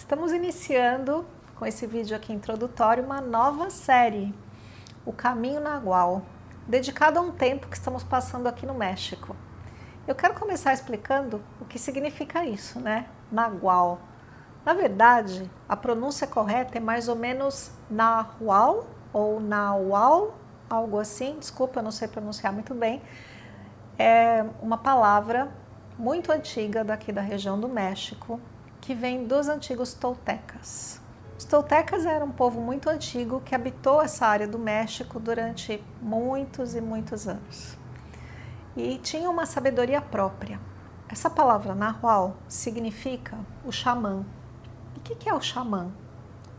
Estamos iniciando com esse vídeo aqui introdutório uma nova série, O Caminho Nagual, dedicado a um tempo que estamos passando aqui no México. Eu quero começar explicando o que significa isso, né? Nagual. Na verdade, a pronúncia correta é mais ou menos Nahual ou Naual, algo assim. Desculpa, eu não sei pronunciar muito bem. É uma palavra muito antiga daqui da região do México, que vem dos antigos toltecas. Os toltecas eram um povo muito antigo que habitou essa área do México durante muitos e muitos anos. E tinha uma sabedoria própria. Essa palavra nahual significa o xamã. E o que é o xamã?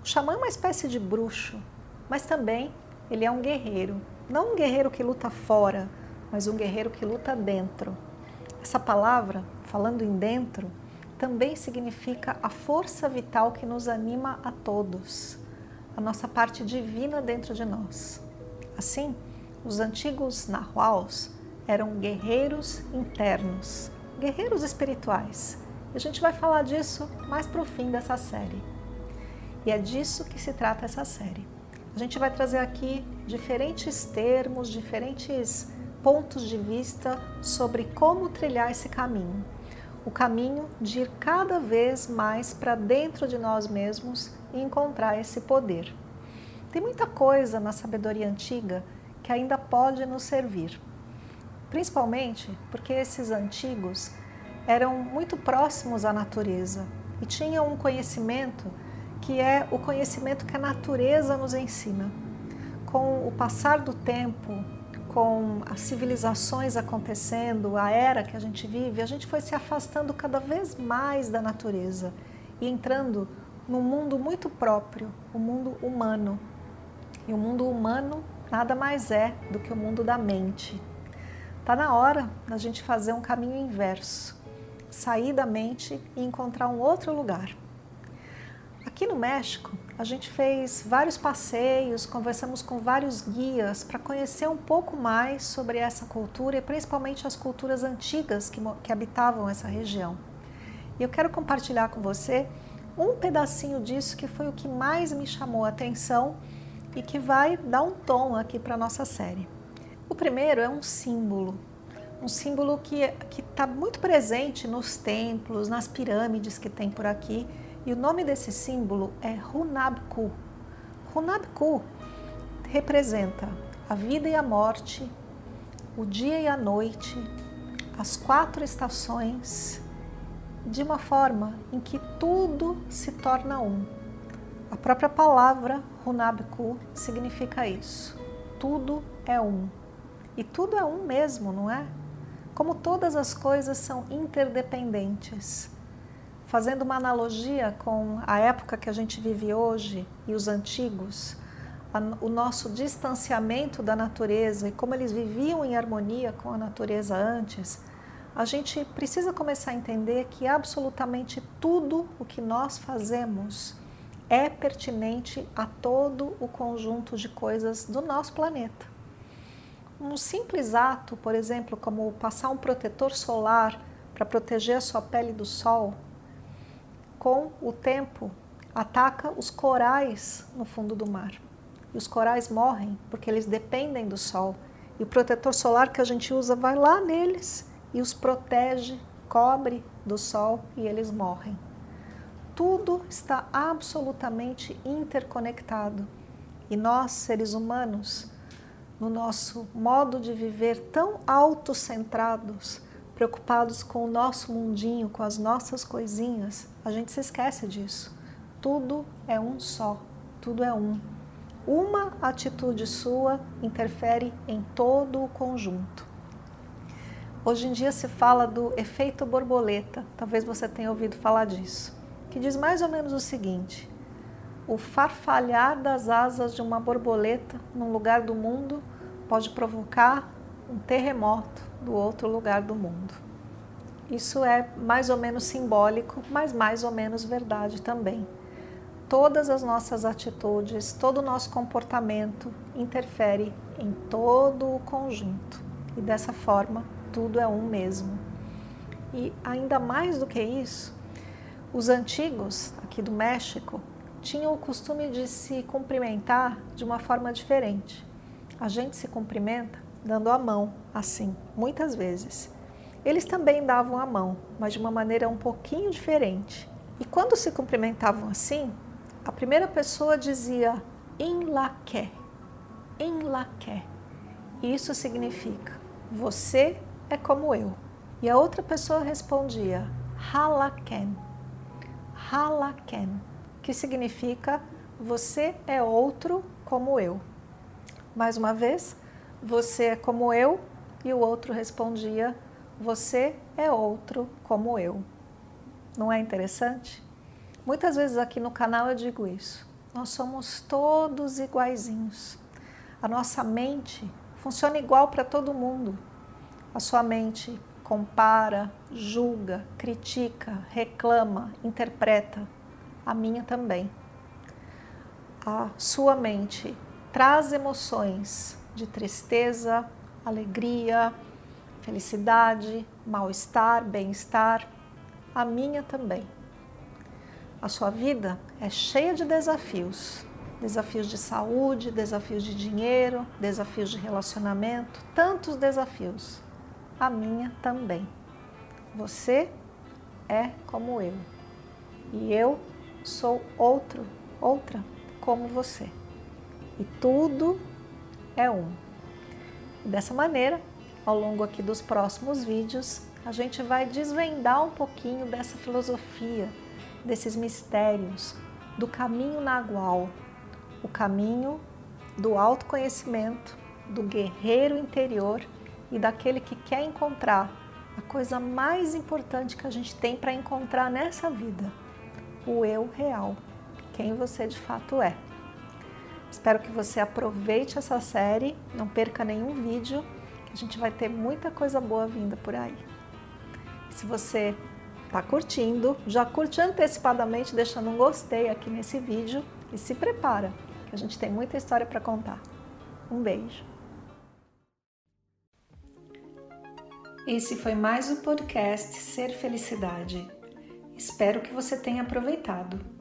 O xamã é uma espécie de bruxo, mas também ele é um guerreiro. Não um guerreiro que luta fora, mas um guerreiro que luta dentro. Essa palavra, falando em dentro, também significa a força vital que nos anima a todos, a nossa parte divina dentro de nós. Assim, os antigos Nahuals eram guerreiros internos, guerreiros espirituais. E a gente vai falar disso mais para o fim dessa série. E é disso que se trata essa série. A gente vai trazer aqui diferentes termos, diferentes pontos de vista sobre como trilhar esse caminho o caminho de ir cada vez mais para dentro de nós mesmos e encontrar esse poder. Tem muita coisa na sabedoria antiga que ainda pode nos servir, principalmente porque esses antigos eram muito próximos à natureza e tinham um conhecimento que é o conhecimento que a natureza nos ensina. Com o passar do tempo, com as civilizações acontecendo, a era que a gente vive, a gente foi se afastando cada vez mais da natureza e entrando num mundo muito próprio, o mundo humano. E o mundo humano nada mais é do que o mundo da mente. Está na hora da gente fazer um caminho inverso, sair da mente e encontrar um outro lugar. Aqui no México, a gente fez vários passeios, conversamos com vários guias para conhecer um pouco mais sobre essa cultura e principalmente as culturas antigas que, que habitavam essa região. E eu quero compartilhar com você um pedacinho disso que foi o que mais me chamou a atenção e que vai dar um tom aqui para a nossa série. O primeiro é um símbolo, um símbolo que está muito presente nos templos, nas pirâmides que tem por aqui e o nome desse símbolo é Hunabku. Hunabku representa a vida e a morte, o dia e a noite, as quatro estações, de uma forma em que tudo se torna um. A própria palavra Hunabku significa isso. Tudo é um. E tudo é um mesmo, não é? Como todas as coisas são interdependentes. Fazendo uma analogia com a época que a gente vive hoje e os antigos, o nosso distanciamento da natureza e como eles viviam em harmonia com a natureza antes, a gente precisa começar a entender que absolutamente tudo o que nós fazemos é pertinente a todo o conjunto de coisas do nosso planeta. Um simples ato, por exemplo, como passar um protetor solar para proteger a sua pele do sol, com o tempo, ataca os corais no fundo do mar. E os corais morrem porque eles dependem do sol. E o protetor solar que a gente usa vai lá neles e os protege, cobre do sol e eles morrem. Tudo está absolutamente interconectado. E nós, seres humanos, no nosso modo de viver tão autocentrados, preocupados com o nosso mundinho, com as nossas coisinhas, a gente se esquece disso. Tudo é um só, tudo é um. Uma atitude sua interfere em todo o conjunto. Hoje em dia se fala do efeito borboleta, talvez você tenha ouvido falar disso. que diz mais ou menos o seguinte: o farfalhar das asas de uma borboleta num lugar do mundo pode provocar um terremoto do outro lugar do mundo. Isso é mais ou menos simbólico, mas mais ou menos verdade também. Todas as nossas atitudes, todo o nosso comportamento interfere em todo o conjunto. E dessa forma, tudo é um mesmo. E ainda mais do que isso, os antigos aqui do México tinham o costume de se cumprimentar de uma forma diferente. A gente se cumprimenta dando a mão, assim, muitas vezes. Eles também davam a mão, mas de uma maneira um pouquinho diferente. E quando se cumprimentavam assim, a primeira pessoa dizia em laque, em laque. Isso significa você é como eu. E a outra pessoa respondia halaken, halaken, que significa você é outro como eu. Mais uma vez, você é como eu, e o outro respondia você é outro como eu. Não é interessante? Muitas vezes aqui no canal eu digo isso. Nós somos todos iguaizinhos. A nossa mente funciona igual para todo mundo. A sua mente compara, julga, critica, reclama, interpreta. A minha também. A sua mente traz emoções de tristeza, alegria, felicidade, mal-estar, bem-estar, a minha também. A sua vida é cheia de desafios. Desafios de saúde, desafios de dinheiro, desafios de relacionamento, tantos desafios. A minha também. Você é como eu. E eu sou outro, outra como você. E tudo é um. Dessa maneira, ao longo aqui dos próximos vídeos, a gente vai desvendar um pouquinho dessa filosofia, desses mistérios, do caminho nagual, o caminho do autoconhecimento, do guerreiro interior e daquele que quer encontrar a coisa mais importante que a gente tem para encontrar nessa vida, o eu real, quem você de fato é. Espero que você aproveite essa série, não perca nenhum vídeo a gente vai ter muita coisa boa vinda por aí. Se você está curtindo, já curte antecipadamente deixando um gostei aqui nesse vídeo e se prepara, que a gente tem muita história para contar. Um beijo. Esse foi mais o podcast Ser Felicidade. Espero que você tenha aproveitado.